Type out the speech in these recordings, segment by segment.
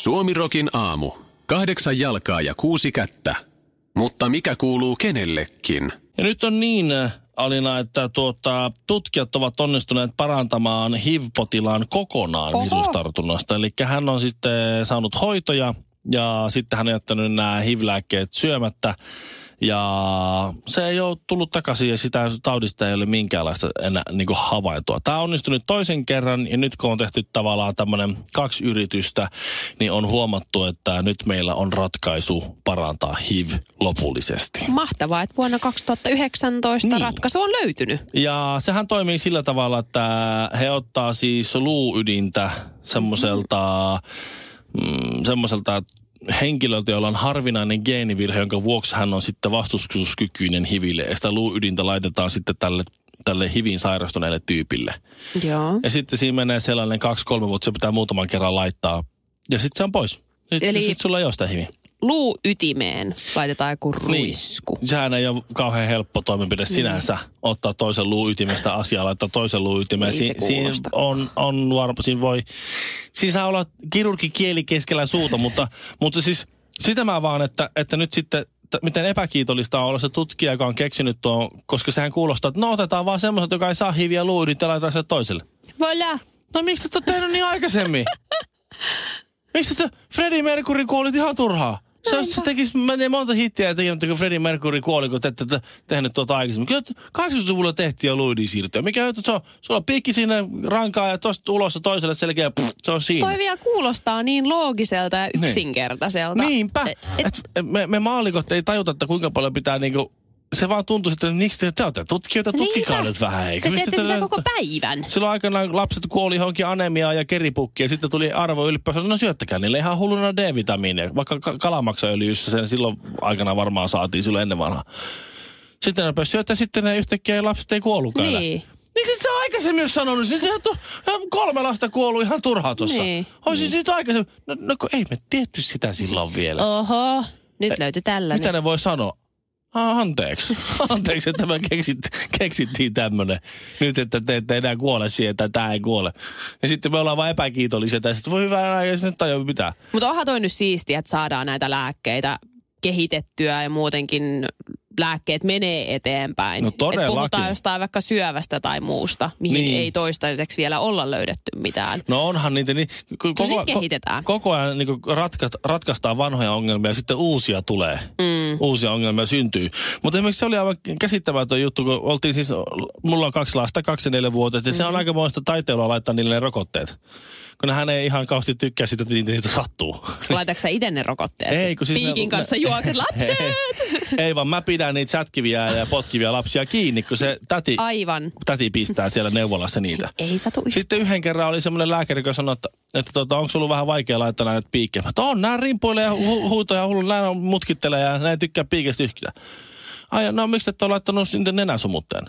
Suomirokin aamu. Kahdeksan jalkaa ja kuusi kättä. Mutta mikä kuuluu kenellekin? Ja nyt on niin, Alina, että tuota, tutkijat ovat onnistuneet parantamaan HIV-potilaan kokonaan Oho. visustartunnasta. Eli hän on sitten saanut hoitoja ja sitten hän on jättänyt nämä HIV-lääkkeet syömättä. Ja se ei ole tullut takaisin ja sitä taudista ei ole minkäänlaista enää niin kuin havaintoa. Tämä on onnistunut toisen kerran ja nyt kun on tehty tavallaan tämmöinen kaksi yritystä, niin on huomattu, että nyt meillä on ratkaisu parantaa HIV lopullisesti. Mahtavaa, että vuonna 2019 Niin. niin. ratkaisu on löytynyt. Ja sehän toimii sillä tavalla, että he ottaa siis luuydintä semmoiselta, mm, semmoiselta henkilöltä, jolla on harvinainen geenivirhe, jonka vuoksi hän on sitten vastustuskykyinen hiville. Ja sitä luuydintä laitetaan sitten tälle, tälle hivin sairastuneelle tyypille. Joo. Ja sitten siinä menee sellainen kaksi-kolme vuotta, se pitää muutaman kerran laittaa. Ja sitten se on pois. Sitten Eli- sit sulla ei ole sitä hiviä. Luuytimeen laitetaan joku ruisku. Niin. Sehän ei ole kauhean helppo toimenpide niin. sinänsä ottaa toisen luuytimestä asiaa, laittaa toisen luuytimeen. Ei se siinä kuulosta on, on varma, siinä voi, siinä saa olla kirurgikieli keskellä suuta, mutta, mutta siis sitä mä vaan, että, että nyt sitten miten epäkiitollista on olla se tutkija, joka on keksinyt tuon, koska sehän kuulostaa, että no otetaan vaan semmoiset, joka ei saa hiviä luuydinta ja laitetaan se toiselle. Voilà. No miksi te olette tehnyt niin aikaisemmin? miksi te, Freddie Mercury kuoli ihan turhaa? Se, olisi- se tekisi mä tein monta hittiä teki, mutta kun Freddie Mercury kuoli, kun te ette te, tehnyt tuota aikaisemmin. Kyllä 80-luvulla tehtiin jo Luidin siirtoja. Mikä juttu se on? Sulla on piikki sinne rankaa ja tosta ulos ja toiselle selkeä, pff, se on siinä. Toi vielä kuulostaa niin loogiselta ja yksinkertaiselta. Niinpä. Et- Et, et, me, me maalikot ei tajuta, että kuinka paljon pitää niinku, se vaan tuntuu, että miksi te, te olette tutkijoita, tutkikaa Niinpä. nyt vähän. Eikö? Te teette sitä te- koko päivän. Silloin aikanaan lapset kuoli johonkin anemiaan ja keripukkiin ja sitten tuli arvo ylpeys. No syöttäkää niille ihan hulluna D-vitamiineja. Vaikka ka- kalamaksaöljyssä sen silloin aikana varmaan saatiin silloin ennen vanhaa. Sitten ne syöttää sitten ne yhtäkkiä lapset ei kuollutkaan. Niin. Miksi sä aikaisemmin olisi sanonut? Sitten tu- ihan kolme lasta kuollut ihan turhaa tuossa. Niin. Olisin niin. siitä aikaisemmin. No, no kun ei me tietty sitä silloin vielä. Oho, nyt löytyi tällainen. Mitä ne voi sanoa? Ah, anteeksi. Anteeksi, että me keksit, keksittiin tämmönen. Nyt, että te ette enää kuole siihen, tai tämä ei kuole. Ja sitten me ollaan vaan epäkiitollisia. Sitten voi ei se nyt tajua mitään. Mutta onhan toi nyt siistiä, että saadaan näitä lääkkeitä kehitettyä ja muutenkin lääkkeet menee eteenpäin. No Et todellakin. puhutaan jostain vaikka syövästä tai muusta, mihin Niin. ei toistaiseksi vielä olla löydetty mitään. No onhan niitä niin... ko- Kyllä niitä kehitetään. koko ajan niin ratkaist, ratkaistaan vanhoja ongelmia ja sitten uusia tulee. Mm. Uusia ongelmia syntyy. Mutta esimerkiksi se oli aivan käsittämätön juttu, kun oltiin siis, mulla on kaksi lasta, kaksi ja neljä vuotta, ja se Mm-hmm. on aika muista taiteilua laittaa niille ne rokotteet. Kun hän ei ihan kauheasti tykkää sitä, että niitä, niitä sattuu. Laitatko sä itse ne rokotteet? Ei, kun siis Piikin ne- kanssa juokset lapset! Ei vaan mä pidän niitä sätkiviä ja potkivia lapsia kiinni, kun se täti, Aivan. täti pistää siellä neuvolassa niitä. Ei satu yhtään. Sitten yhden kerran oli semmoinen lääkäri, joka sanoi, että, että tota, onko ollut vähän vaikea laittaa näitä piikkejä. Mä, on, nämä rimpuilee ja hu- huutoja hullu, nämä on mutkittelee ja näin tykkää piikestä yhtä. Ai, no miksi et ole laittanut sinne nenäsumutteen?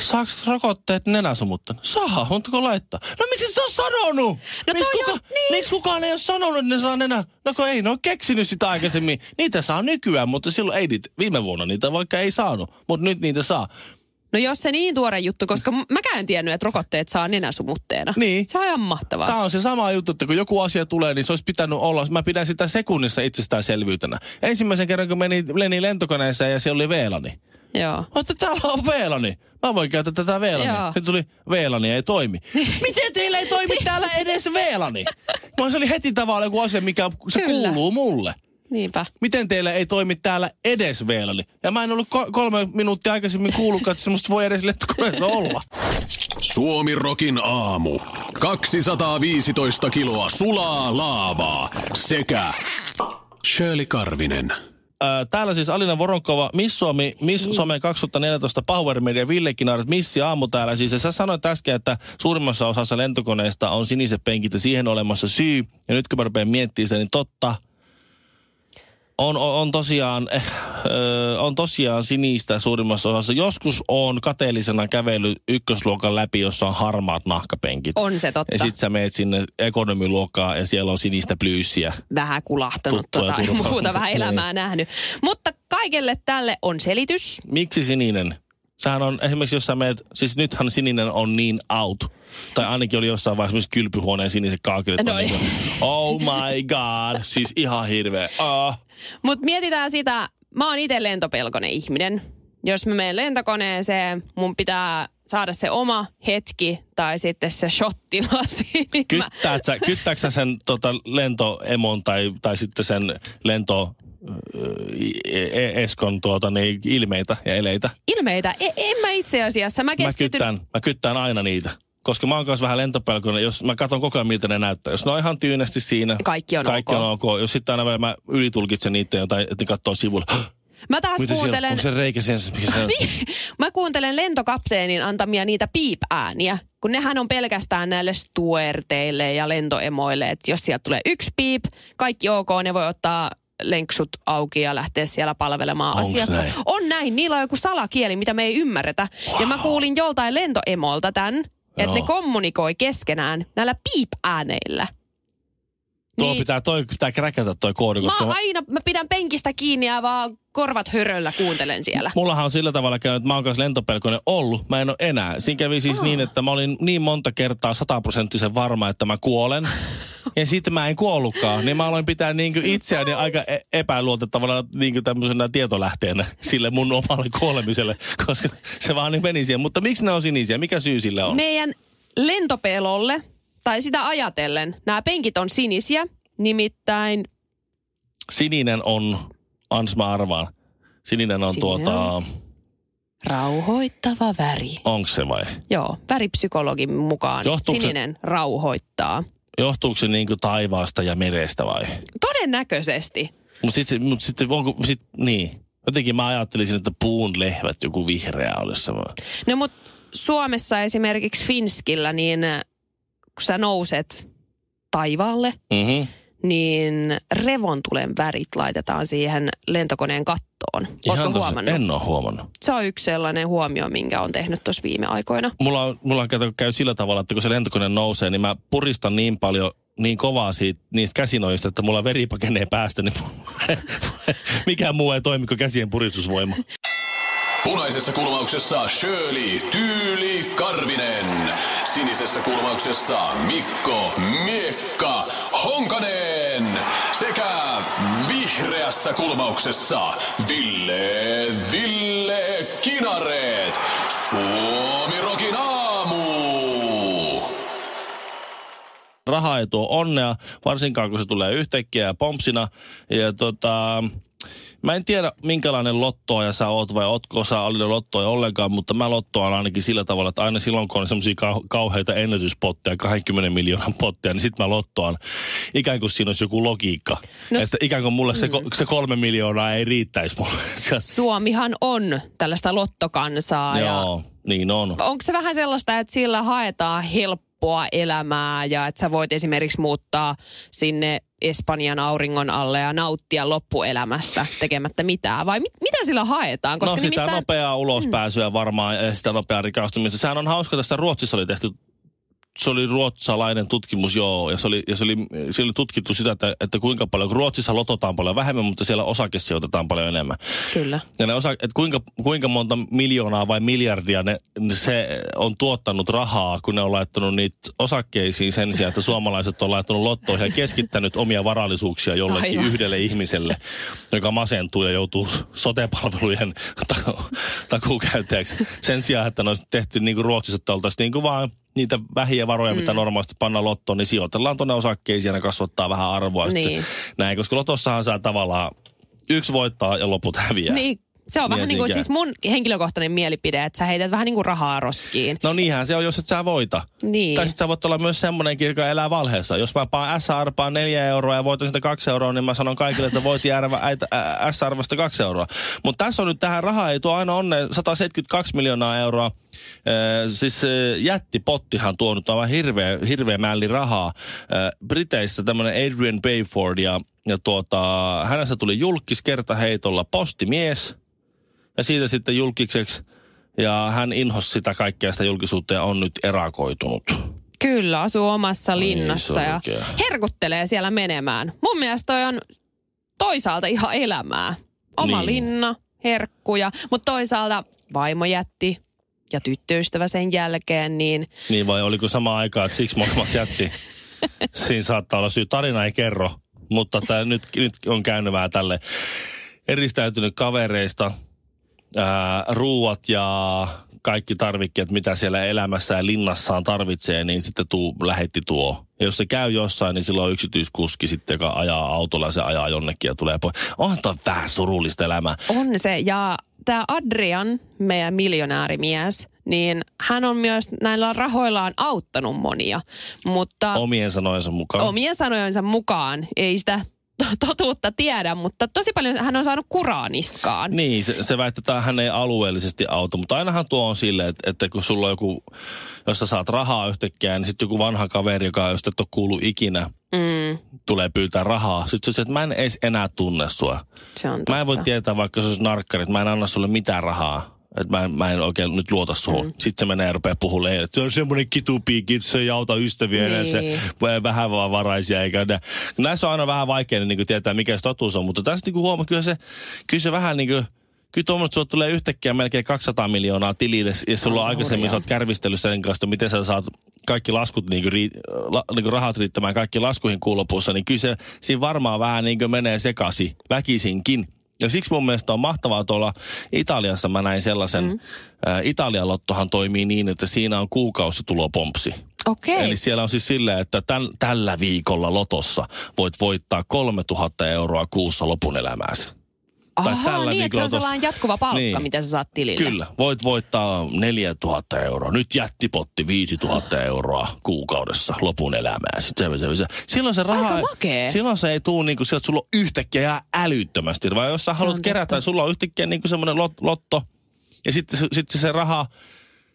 Saako rokotteet nenäsumutteen? Saa, kun laittaa? No miksi sä ole sanonut? No miksi, kuka, on- niin. miksi kukaan ei ole sanonut, että ne saa nenä? No kun ei, ne on keksinyt sitä aikaisemmin. Niitä saa nykyään, mutta silloin ei niitä, viime vuonna niitä vaikka ei saanut. Mutta nyt niitä saa. No jos se niin tuore juttu, koska mäkään en tiennyt, että rokotteet saa nenäsumutteena. Niin. Se on ihan mahtavaa. Tämä on se sama juttu, että kun joku asia tulee, niin se olisi pitänyt olla, mä pidän sitä sekunnissa itsestäänselvyytenä. Ensimmäisen kerran, kun meni, meni lentokoneeseen ja siellä oli VLANi. Joo. Mä että täällä on VLANi. Mä voin käyttää tätä VLANia. Joo. Sitten tuli VLANi ei toimi. Miten teillä ei toimi täällä edes VLANi? Mä se oli heti tavallaan joku asia, mikä se Kyllä. kuuluu mulle. Niinpä. Miten teillä ei toimi täällä edes VLANi? Ja mä en ollut ko- kolme minuuttia aikaisemmin kuullutkaan, että semmoista voi edes lentokoneessa olla. Suomi Rokin aamu. 215 kiloa sulaa laavaa sekä Shirley Karvinen. Äh, täällä siis Alina Voronkova, Miss Suomi, Miss Some 2014 Power Media, Ville Kinaret, Missi Aamu täällä. Siis ja sä sanoit äsken, että suurimmassa osassa lentokoneista on siniset penkit ja siihen olemassa syy. Ja nyt kun mä rupean miettimään sitä, niin totta, on, on, on, tosiaan, äh, on tosiaan sinistä suurimmassa osassa. Joskus on kateellisena kävely ykkösluokan läpi, jossa on harmaat nahkapenkit. On se totta. Ja sit sä meet sinne ekonomiluokkaan ja siellä on sinistä plyyssiä. Vähän kulahtanut tota, turvallista. muuta vähän elämää Niin. nähnyt. Mutta kaikelle tälle on selitys. Miksi sininen? Sehän on esimerkiksi, jos sä meet, siis nythän sininen on niin out. Tai ainakin oli jossain vaiheessa esimerkiksi kylpyhuoneen siniset kaakelit. No niin oh my god, siis ihan hirveä. Oh. Mutta mietitään sitä, mä oon itse lentopelkonen ihminen. Jos mä menen lentokoneeseen, mun pitää saada se oma hetki tai sitten se shottilasi. Niin mä- Kyttäät sä, kyttääkö sä sen tota, lentoemon tai, tai sitten sen lento e- e- eskon tuota, niin, ilmeitä ja eleitä? Ilmeitä, e- en mä itse asiassa. Mä Mä keskityn... kyttään, mä kyttään aina niitä. Koska mä oon kanssa vähän lentopelkonen, jos mä katson koko ajan miltä ne näyttää. Jos ne on ihan tyynesti siinä. Kaikki on kaikki ok. on ok. Jos sitten aina mä ylitulkitsen niitä jotain, että ne katsoo sivulla. Mä taas Miten kuuntelen... onko se reikä siinä, mikä se on? Mä kuuntelen lentokapteenin antamia niitä piip-ääniä, kun nehän on pelkästään näille stuerteille ja lentoemoille, että jos sieltä tulee yksi piip, kaikki ok, ne voi ottaa lenksut auki ja lähteä siellä palvelemaan Onks näin? On näin, niillä on joku salakieli, mitä me ei ymmärretä. Wow. Ja mä kuulin joltain lentoemolta tämän, että Joo. ne kommunikoi keskenään näillä piip-ääneillä. Tuo Niin. pitää, toi pitää kräkätä toi koodi, Mä koska mä, aina, mä pidän penkistä kiinni ja vaan korvat höröllä kuuntelen siellä. mullahan on sillä tavalla käynyt, että mä oon kanssa lentopelkonen ollut. Mä en ole enää. Siinä kävi siis Ah. niin, että mä olin niin monta kertaa sataprosenttisen varma, että mä kuolen. Ja sitten mä en kuollutkaan, niin mä aloin pitää niinku itseäni aika e- epäluotettavana niinku tämmöisenä tietolähteenä sille mun omalle kuolemiselle, koska se vaan niin meni siihen. Mutta miksi ne on sinisiä? Mikä syy sille on? Meidän lentopelolle, tai sitä ajatellen, nämä penkit on sinisiä. Nimittäin Sininen on, ans mä arvaan, sininen on Sininen tuota, on. rauhoittava väri. onko se vai? Joo, väripsykologin mukaan Johtuuko se- sininen rauhoittaa. Johtuuko se niinku taivaasta ja merestä vai? Todennäköisesti. Mutta sitten, mut sitten onko, sit, niin. Jotenkin mä ajattelisin, että puun lehvät joku vihreä olisi semmoinen. No mut Suomessa esimerkiksi Finskillä, niin äh, kun sä nouset taivaalle, Mm-hmm. Niin revontulen värit laitetaan siihen lentokoneen kattoon. Ootko huomannut? En ole huomannut. Se on yksi sellainen huomio, minkä on tehnyt tuossa viime aikoina. Mulla, on, mulla on kato, käy sillä tavalla, että kun se lentokone nousee, niin mä puristan niin paljon niin kovaa siitä, niistä käsinoista, että mulla veri pakenee päästä, niin mikään muu ei toimi kuin käsien puristusvoima. Punaisessa kulmauksessa Shirley Tyyli Karvinen. Sinisessä kulmauksessa Mikko Miekka Honkanen. Sekä vihreässä kulmauksessa Ville Ville Kinareet. Suomi Rokin aamu. raha ei tuo onnea, varsinkaan kun se tulee yhtäkkiä ja pompsina. Ja tota, mä en tiedä minkälainen lottoja sä oot vai ootko sä Alina lottoja ollenkaan, mutta mä lottoan ainakin sillä tavalla, että aina silloin kun on semmoisia kau- kauheita ennätyspotteja, 20 miljoonan potteja, niin sit mä lottoan ikään kuin siinä olisi joku logiikka. No että ikään kuin mulle se, ko- se kolme miljoonaa ei riittäisi mulle. Se- Suomihan on tällaista lottokansaa ja Joo, niin on. onko se vähän sellaista, että sillä haetaan helppoa elämää ja että sä voit esimerkiksi muuttaa sinne Espanjan auringon alle ja nauttia loppuelämästä tekemättä mitään? Vai mit, mitä sillä haetaan? no sitä nopeaa ulospääsyä varmaan ja sitä nopeaa rikastumista. Sehän on hauska, tässä Ruotsissa oli tehty se oli ruotsalainen tutkimus, joo, ja se oli, ja se oli, se oli tutkittu sitä, että, että kuinka paljon, kun Ruotsissa lototaan paljon vähemmän, mutta siellä osakesijoitetaan paljon enemmän. Kyllä. Ja ne osa, että kuinka, kuinka monta miljoonaa vai miljardia ne, se on tuottanut rahaa, kun ne on laittanut niitä osakkeisiin sen sijaan, että suomalaiset on laittanut lottoihin ja keskittänyt omia varallisuuksia jollekin Aivan. yhdelle ihmiselle, joka masentuu ja joutuu sotepalvelujen ta- takuukäyttäjäksi. Sen sijaan, että ne olisi tehty niin kuin Ruotsissa, että oltaisiin niin kuin vaan niitä vähiä varoja, mm. mitä normaalisti pannaan lottoon, niin sijoitellaan tuonne osakkeisiin ja kasvattaa vähän arvoa. Niin. Se, näin, koska lotossahan saa tavallaan yksi voittaa ja loput häviää. Niin, Se on vähän niin kuin, siis mun henkilökohtainen mielipide, että sä heität vähän niin kuin rahaa roskiin. No niinhän se on, jos et sä voita. Niin. Tai sitten sä voit olla myös semmonenkin, joka elää valheessa. Jos mä paan S-arpaan neljä euroa ja voitan sitä kaksi euroa, niin mä sanon kaikille, että voit jäädä va- äitä- ä- S-arvosta kaksi euroa. Mutta tässä on nyt tähän rahaa ei tuo aina onne 172 miljoonaa euroa. Ee, siis jättipottihan tuonut aivan hirveä, hirveä mälli rahaa. Ee, Briteissä tämmöinen Adrian Bayford ja, ja tuota, hänestä tuli julkis kertaheitolla postimies. Ja siitä sitten julkiseksi. Ja hän inhosi sitä kaikkea sitä julkisuutta ja on nyt erakoitunut. Kyllä, asuu omassa linnassa ja surkea. herkuttelee siellä menemään. Mun mielestä toi on toisaalta ihan elämää. Oma Niin. linna, herkkuja, mutta toisaalta vaimo jätti ja tyttöystävä sen jälkeen, niin Niin vai oliko sama aikaa, että siksi molemmat jätti? Siinä saattaa olla syy. Tarina ei kerro, mutta tää nyt, nyt on käynyt vähän tälle eristäytynyt kavereista, ää, ruuat ja kaikki tarvikkeet, mitä siellä elämässä ja linnassaan tarvitsee, niin sitten tuu, lähetti tuo. Ja jos se käy jossain, niin silloin on yksityiskuski sitten, joka ajaa autolla ja se ajaa jonnekin ja tulee pois. On toi vähän surullista elämää. on se. Ja tämä Adrian, meidän miljonäärimies, niin hän on myös näillä rahoillaan auttanut monia, mutta Omien sanojensa mukaan. omien sanojensa mukaan ei sitä totuutta tiedä, mutta tosi paljon hän on saanut kuraa niskaan. Niin, se, se väitetään, että hän ei alueellisesti auta, mutta ainahan tuo on silleen, että, että kun sulla on joku, jos sä saat rahaa yhtäkkiä, niin sitten joku vanha kaveri, joka josta et ole kuullut ikinä, Mm, tulee pyytää rahaa. Sitten se, että mä en edes enää tunne sua. se on totta. Mä en voi tietää, vaikka se olisi narkkari, että mä en anna sulle mitään rahaa. Että mä en, mä en oikein nyt luota suhun. Mm. Sitten se menee ja rupeaa puhumaan, että se on semmoinen kitupiikki, se ei auta ystäviä Niin. se vähän vaan varaisia. Eikä nä. Näissä on aina vähän vaikea niin tietää, mikä se totuus on. Mutta tässä niin huomaa, kyllä se, kyllä se vähän niin kuin, Kyllä tuommoinen, että sulla tulee yhtäkkiä melkein 200 miljoonaa tilille, ja sulla on se aikaisemmin, sä oot kärvistellyt sen kanssa, miten sä saat kaikki laskut, niin kuin, la, niin kuin rahat riittämään kaikki laskuihin kuun lopussa, niin kyllä se siinä varmaan vähän niin kuin menee sekaisin, väkisinkin. Ja siksi mun mielestä on mahtavaa tuolla Italiassa, mä näin sellaisen, mm. ä, Italian lottohan toimii niin, että siinä on kuukausitulopompsi. Okei. Eli siellä on siis silleen, että täl, tällä viikolla lotossa voit voittaa 3000 euroa kuussa lopun elämääsi. Tai Aha, tällä niin, että se on sellainen jatkuva palkka, Niin. mitä sä saat tilille. Kyllä, voit voittaa 4000 euroa. Nyt jättipotti 5000 euroa kuukaudessa lopun elämää. Sitten se, se, se. Silloin se raha, silloin se ei tuu niinku sieltä, sulla on yhtäkkiä jää älyttömästi. Vai jos sä haluat on kerätä, totta. sulla on yhtäkkiä niinku semmoinen lot, lotto. Ja sitten se, sitten se raha,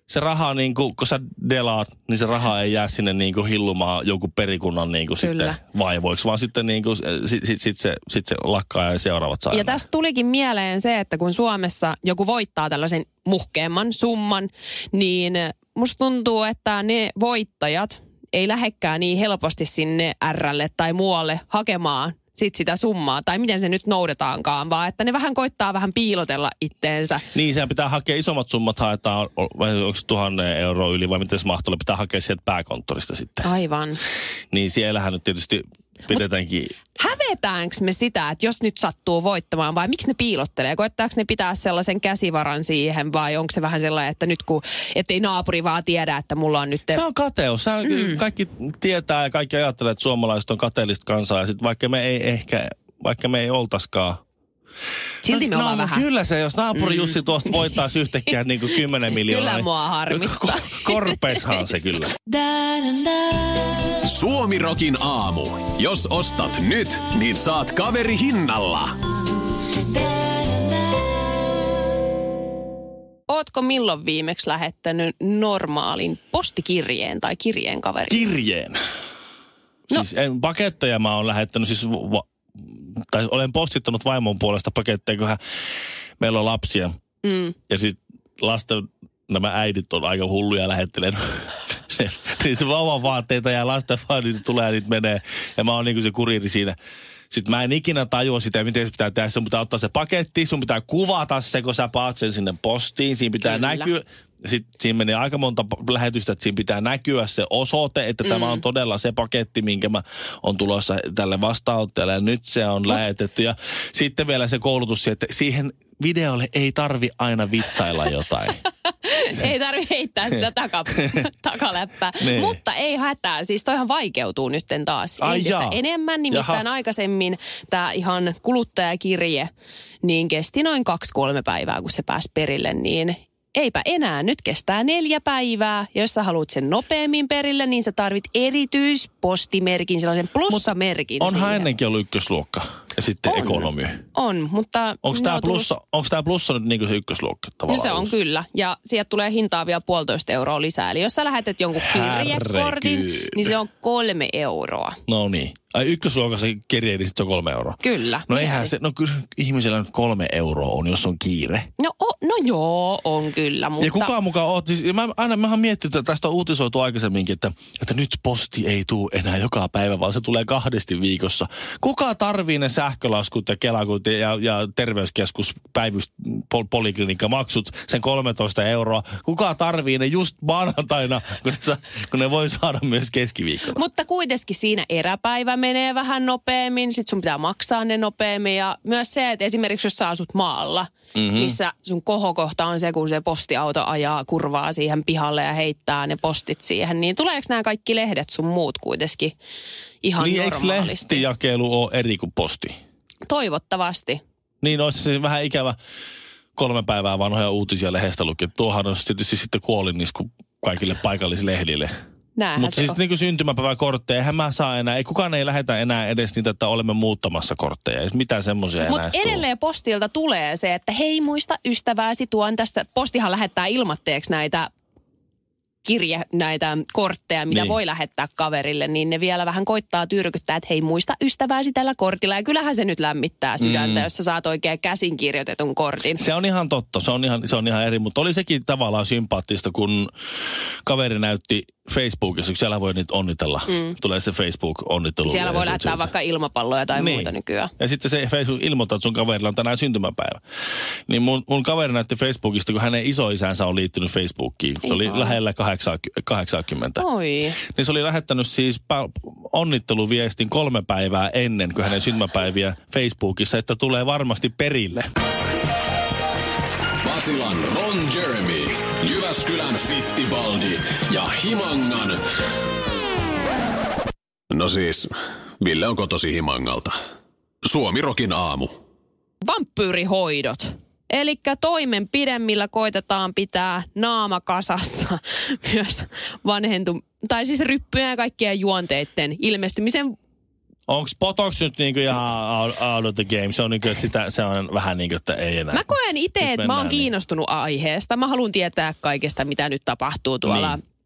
se raha, niin kuin, kun sä delaat, niin se raha ei jää sinne niin kuin hillumaan jonkun perikunnan niin kuin Kyllä. sitten vaivoiksi, vaan sitten niin kuin, sit, sit, sit, se, sit se lakkaa ja seuraavat saa. Ja tästä tulikin mieleen se, että kun Suomessa joku voittaa tällaisen muhkeamman summan, niin musta tuntuu, että ne voittajat ei lähekkää niin helposti sinne Rlle tai muualle hakemaan sit sitä summaa, tai miten se nyt noudetaankaan, vaan että ne vähän koittaa vähän piilotella itteensä. Niin, sehän pitää hakea isommat summat, haetaan, onko se tuhannen euroa yli vai miten se mahtuu, pitää hakea sieltä pääkonttorista sitten. Aivan. Niin siellähän nyt tietysti pidetäänkin, Hävetäänkö me sitä, että jos nyt sattuu voittamaan, vai miksi ne piilottelee? Koettaako ne pitää sellaisen käsivaran siihen, vai onko se vähän sellainen, että nyt kun, ettei naapuri vaan tiedä, että mulla on nyt... se on kateus. Se on, mm. Kaikki tietää ja kaikki ajattelee, että suomalaiset on kateellista kansaa. Ja sitten vaikka me ei ehkä, vaikka me ei oltaskaan. Silti me no, ollaan no, vähän. Kyllä se, jos naapuri mm. Jussi tuosta voittaisi yhtäkkiä niin kuin 10 miljoonaa. Kyllä mua harmittaa. Korpeishan se kyllä. Suomirokin aamu. Jos ostat nyt, niin saat kaveri hinnalla. Ootko milloin viimeksi lähettänyt normaalin postikirjeen tai kirjeen kaverille? Kirjeen. No. Siis en, paketteja mä oon lähettänyt, siis va, tai olen postittanut vaimon puolesta paketteja, kun hän, meillä on lapsia. Mm. Ja sitten lasten, nämä äidit on aika hulluja lähettelee niitä vauvan vaatteita ja lasten vaan niitä tulee ja niitä menee. Ja mä oon niinku se kuriiri siinä. Sitten mä en ikinä tajua sitä, miten se pitää tehdä. Sun pitää ottaa se paketti, sun pitää kuvata se, kun sä paat sen sinne postiin. Siinä pitää Kyllä. näkyä. Sitten siinä menee aika monta lähetystä, että siinä pitää näkyä se osoite, että mm. tämä on todella se paketti, minkä mä on tulossa tälle vastaanottajalle. Ja nyt se on lähetetty. Ja sitten vielä se koulutus, että siihen videolle ei tarvi aina vitsailla jotain. ei tarvi heittää sitä taka, takaläppää. Niin. Mutta ei hätää. Siis toihan vaikeutuu nytten taas Ai entistä jaa. enemmän. Nimittäin Jaha. aikaisemmin tämä ihan kuluttajakirje niin kesti noin kaksi-kolme päivää, kun se pääsi perille. Niin eipä enää. Nyt kestää neljä päivää. Ja jos sä haluat sen nopeammin perille, niin sä tarvit erityispostimerkin, sellaisen plussamerkin Onhan siihen. ennenkin ollut ykkösluokka ja sitten On. ekonomi. On, mutta... Onko tämä on tullut- plussa, tää plussa nyt niinku se ykkösluokka No tavallaan? se on kyllä. Ja sieltä tulee hintaa vielä puolitoista euroa lisää. Eli jos sä lähetät jonkun kirjekortin, niin se on kolme euroa. No niin. Ai ykkösluokassa kirje, niin sit se on kolme euroa. Kyllä. No eihän se, no kyllä ihmisellä nyt kolme euroa on, jos on kiire. No, o, no joo, on kyllä, mutta... Ja kukaan mukaan oot, siis mä, aina mä oon miettinyt, että tästä on uutisoitu aikaisemminkin, että, että nyt posti ei tuu enää joka päivä, vaan se tulee kahdesti viikossa. Kuka tarvii ne sähkölaskut ja kelakut ja, ja terveyskeskus päivys, pol, poliklinikkamaksut, sen 13 euroa? Kuka tarvii ne just maanantaina, kun ne, kun ne voi saada myös keskiviikkona? Mutta kuitenkin siinä eräpäivä menee vähän nopeammin, sit sun pitää maksaa ne nopeammin ja myös se, että esimerkiksi jos sä asut maalla, mm-hmm. missä sun kohokohta on se, kun se postiauto ajaa kurvaa siihen pihalle ja heittää ne postit siihen, niin tuleeko nämä kaikki lehdet sun muut kuitenkin ihan niin eikö normaalisti? lehtijakelu ole eri kuin posti? Toivottavasti. Niin olisi se vähän ikävä kolme päivää vanhoja uutisia lehdestä lukea. Tuohan on tietysti sitten kuolinisku kaikille paikallislehdille. Mutta siis on. niin kuin syntymäpäiväkortteja, eihän mä saa enää, ei kukaan ei lähetä enää edes niitä, että olemme muuttamassa kortteja. Ei mitään semmoisia enää Mutta edelleen postilta tulee se, että hei muista ystävääsi tuon tästä. Postihan lähettää ilmatteeksi näitä kirje, näitä kortteja, mitä Niin. voi lähettää kaverille, niin ne vielä vähän koittaa tyrkyttää, että hei muista ystävääsi tällä kortilla. Ja kyllähän se nyt lämmittää sydäntä, mm. jos sä saat oikein käsin kirjoitetun kortin. Se on ihan totta, se on ihan, se on ihan eri, mutta oli sekin tavallaan sympaattista, kun kaveri näytti Facebookissa, kun siellä voi niitä onnitella. Mm. Tulee se Facebook-onnittelu. Siellä voi lähettää vaikka ilmapalloja tai niin. muuta nykyään. Ja sitten se Facebook ilmoittaa, että sun kaverilla on tänään syntymäpäivä. Niin mun, mun kaveri näytti Facebookista, kun hänen isoisänsä on liittynyt Facebookiin. Se oli lähellä 80. Oi. Niin se oli lähettänyt siis onnitteluviestin kolme päivää ennen kuin hänen syntymäpäiviä Facebookissa, että tulee varmasti perille. Basilan Ron Jeremy, Jyväskylän Fittibaldi ja Himangan... No siis, Ville on kotosi Himangalta. Suomirokin aamu. Vampyyrihoidot. Eli toimenpide, millä koitetaan pitää naama kasassa myös vanhentu, tai siis ryppyjen ja kaikkien juonteiden ilmestymisen Onko Botox nyt niinku ihan out, out of the game? Se on, niinku, että sitä, se on vähän niin kuin, että ei enää. Mä koen itse, että mä oon niin. kiinnostunut aiheesta. Mä haluan tietää kaikesta, mitä nyt tapahtuu tuolla Niin.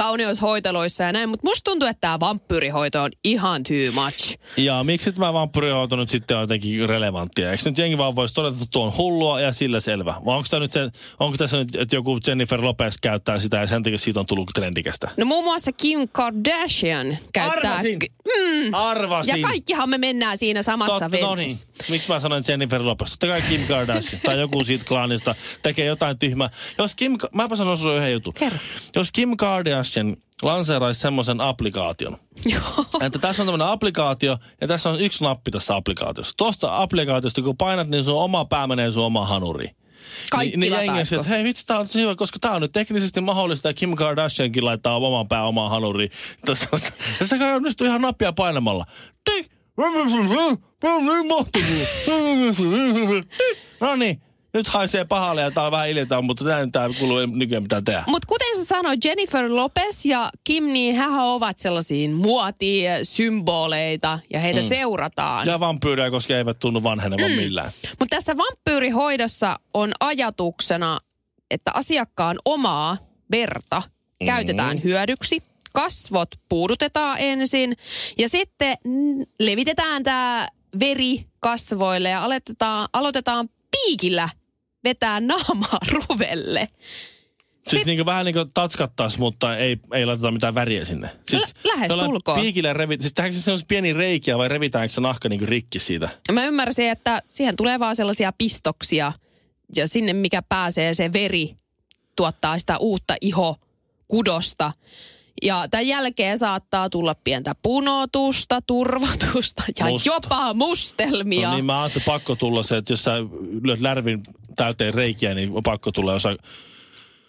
Kauneushoiteluissa ja näin. Mutta musta tuntuu, että tämä vampyyrihoito on ihan too much. Ja miksi tämä vampyrihoito nyt sitten on jotenkin relevanttia? Eikö nyt jengi vaan voisi todeta, että tuo on hullua ja sillä selvä? Vai onko, tämä nyt se, onko tässä nyt, että joku Jennifer Lopez käyttää sitä ja sen takia siitä on tullut trendikästä? No muun muassa Kim Kardashian käyttää... Arvasin! Mm, Arvasin! ja kaikkihan me mennään siinä samassa Totta, no niin. Miksi mä sanoin Jennifer Lopez? Totta kai Kim Kardashian tai joku siitä klaanista tekee jotain tyhmää. Jos Kim, mäpä sanon sinulle yhden jutun. Kerro. Jos Kim Kardashian lanseeraisi semmoisen applikaation, Joo. että tässä on tämmöinen applikaatio ja tässä on yksi nappi tässä applikaatiossa. Tuosta applikaatiosta kun painat, niin sun oma pää menee sun omaan hanuriin. Kaikki niin, niin jengi että hei vitsi, tää on hyvä, koska tää on nyt teknisesti mahdollista ja Kim Kardashiankin laittaa oman pää omaan hanuriin. Kai onnistuu ihan nappia painamalla. Tik! Tämä. No niin, nyt haisee pahalle ja tää on vähän iljetään, mutta näin tää kuuluu nykyään pitää tehdä. Mutta kuten sä sanoit, Jennifer Lopez ja Kim, niin hän ovat sellaisia muotisymboleita ja heitä mm. seurataan. Ja vampyyriä, koska eivät tunnu vanhenevan mm. millään. Mutta tässä vampyyrihoidossa on ajatuksena, että asiakkaan omaa verta mm. käytetään hyödyksi. Kasvot puudutetaan ensin ja sitten levitetään tämä veri kasvoille ja aloitetaan, aloitetaan piikillä vetää naamaa ruvelle. Siis niin vähän niin kuin tatskattais, mutta ei, ei laiteta mitään väriä sinne. Siis Lä- lähestulkoon. jollain Piikillä revi, siis tehdäänkö se pieni reikiä vai revitäänkö se nahka niin kuin rikki siitä? Mä ymmärsin, että siihen tulee vaan sellaisia pistoksia ja sinne mikä pääsee se veri tuottaa sitä uutta ihokudosta. Ja tämän jälkeen saattaa tulla pientä punotusta, turvotusta ja Musta. jopa mustelmia. No niin mä ajattelin pakko tulla se, että jos sä lyöt lärvin täyteen reikiä, niin on pakko tulla osa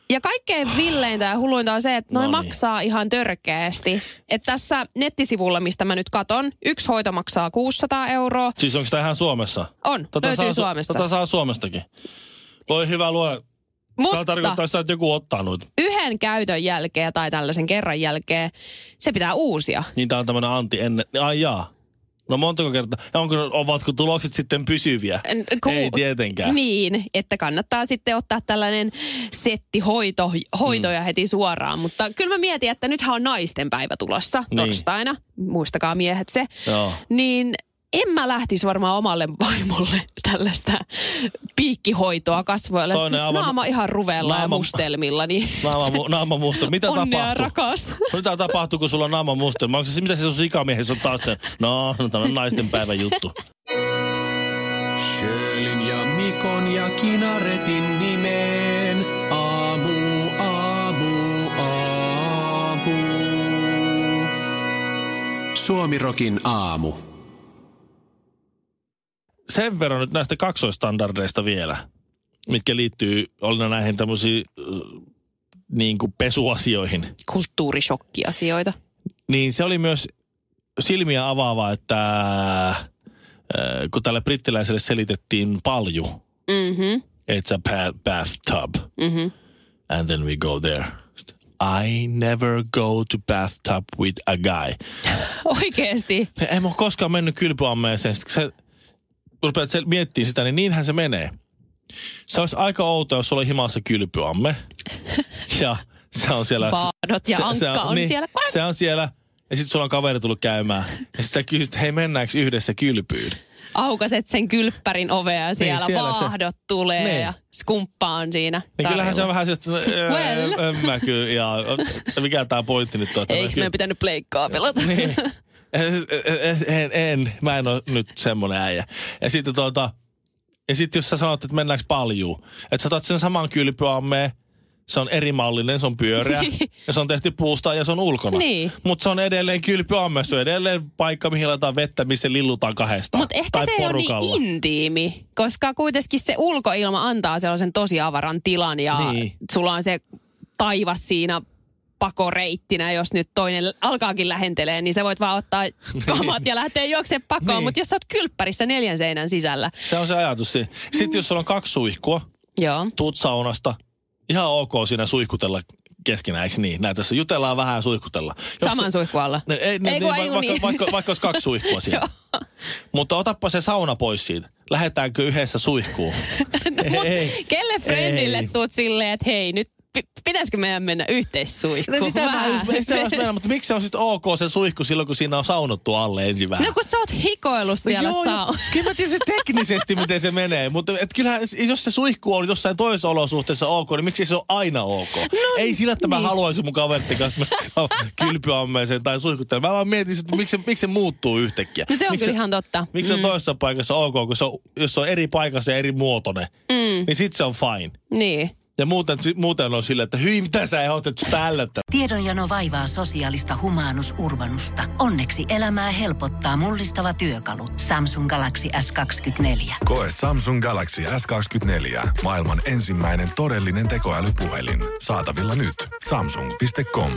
Ja kaikkein villeintä ja hulluinta on se, että noin Noniin. maksaa ihan törkeästi. Että tässä nettisivulla, mistä mä nyt katon, yksi hoito maksaa 600 euroa. Siis onko tämä ihan Suomessa? On, löytyy saa, Suomesta. Tota saa Suomestakin. Voi hyvä luo. Tämä Mutta tarkoittaa sitä, että joku ottaa noita. yhden käytön jälkeen tai tällaisen kerran jälkeen se pitää uusia. Niin tää on tämmönen anti ennen. Ai jaa. No montako kertaa? Ja onko, ovatko tulokset sitten pysyviä? Ku- Ei tietenkään. Niin, että kannattaa sitten ottaa tällainen settihoito hoitoja Mm. heti suoraan. Mutta kyllä mä mietin, että nythän on naisten päivä tulossa Niin. torstaina. Muistakaa miehet se. Joo. Niin en mä lähtisi varmaan omalle vaimolle tällaista piikkihoitoa kasvoille. Toinen aivan- Naama ihan ruvella ja naama- mustelmilla. Niin Naama, mu- naama musta. Mitä onnea tapahtuu? rakas. Mitä tapahtuu, kun sulla on naama musta? Onko se, mitä se sun sikamiehessä on taas? se- No, no tämä on naisten päivän juttu. Sjölin ja Mikon ja Kinaretin nimeen. Aamu, aamu, aamu. Suomirokin aamu. Sen verran nyt näistä kaksoistandardeista vielä, mitkä liittyy oli näihin tämmöisiin äh, niin kuin pesuasioihin. Kulttuurishokkiasioita. Niin se oli myös silmiä avaava, että äh, kun tälle brittiläiselle selitettiin palju, Mhm, it's a ba- bathtub, mhm. and then we go there. I never go to bathtub with a guy. Oikeesti. En mä ole koskaan mennyt kylpyammeeseen. Se, kun rupeat se- miettimään sitä, niin niinhän se menee. Se olisi aika outoa, jos sulla oli himassa kylpyamme. ja se on siellä... Vaadot ja se, ankka se on niin, siellä. Se on siellä. Ja sitten sulla on kaveri tullut käymään. Ja sitten sä kysyt, hei mennäänkö yhdessä kylpyyn? Aukaset sen kylppärin ovea ja siellä, siellä se- vaahdot tulee Niin. ja skumppa on siinä. Niin kyllähän se on vähän se, että Well. en mä kyllä, ja mikä tämä pointti nyt on? Eikö meidän pitänyt pleikkaa pelata? Niin. En, en, mä en ole nyt semmoinen äijä. Ja sitten tuota, ja sitten jos sä sanot, että mennäänkö paljuu, että sä otat sen saman kylpyammeen, se on eri mallinen, se on pyöreä, ja se on tehty puusta ja se on ulkona. Niin. Mutta se on edelleen kylpyamme, se on edelleen paikka, mihin laitetaan vettä, missä lillutaan kahdestaan. Mutta ehkä tai se ei ole niin intiimi, koska kuitenkin se ulkoilma antaa sellaisen tosi avaran tilan ja Niin. sulla on se taivas siinä pakoreittinä, jos nyt toinen alkaakin lähentelee, niin sä voit vaan ottaa kamat ja lähteä juoksemaan pakoon. Niin. Mutta jos sä oot kylppärissä neljän seinän sisällä, Se on se ajatus. Sitten jos sulla on kaksi suihkua, joo. tuut saunasta, ihan ok siinä suihkutella keskenään, eikö niin? Näin tässä jutellaan vähän ja suihkutellaan. Jos Saman suihkun alla. Ne, ei, ne, Ei, niin, ei, vaikka, niin. vaikka, vaikka olisi kaksi suihkua siellä. Mutta otappa se sauna pois siitä. Lähdetäänkö yhdessä suihkuun? ei. Kelle friendille Ei. tuut silleen, että hei, nyt pitäisikö meidän mennä yhteissuihkuun? No sitä mä, Vähän. sitä meinaan, mutta miksi se on sitten ok se suihku silloin, kun siinä on saunottu alle ensin vähän? No kun sä oot hikoillut siellä joo, saa. joo. Kyllä mä tiedän se teknisesti, miten se menee. Mutta et kyllähän, jos se suihku on jossain toisessa olosuhteessa ok, niin miksi se on aina ok? No, Ei sillä, että mä niin. haluaisin mun kaveritten kanssa mennä kylpyammeeseen tai suihkuttelemaan. Mä vaan mietin, että miksi, se- miksi se muuttuu yhtäkkiä. No se on miksi kyllä ihan totta. Miksi se on toisessa paikassa ok, kun se on, jos se on eri paikassa ja eri muotoinen, Mm, niin sit se on fine. niin. Ja muuten, muuten on silleen, että hyi, mitä sä ehdotat sitä ällöttä. Tiedonjano vaivaa sosiaalista humanus urbanusta. Onneksi elämää helpottaa mullistava työkalu. Samsung Galaxy S24. Koe Samsung Galaxy S24. Maailman ensimmäinen todellinen tekoälypuhelin. Saatavilla nyt. Samsung.com.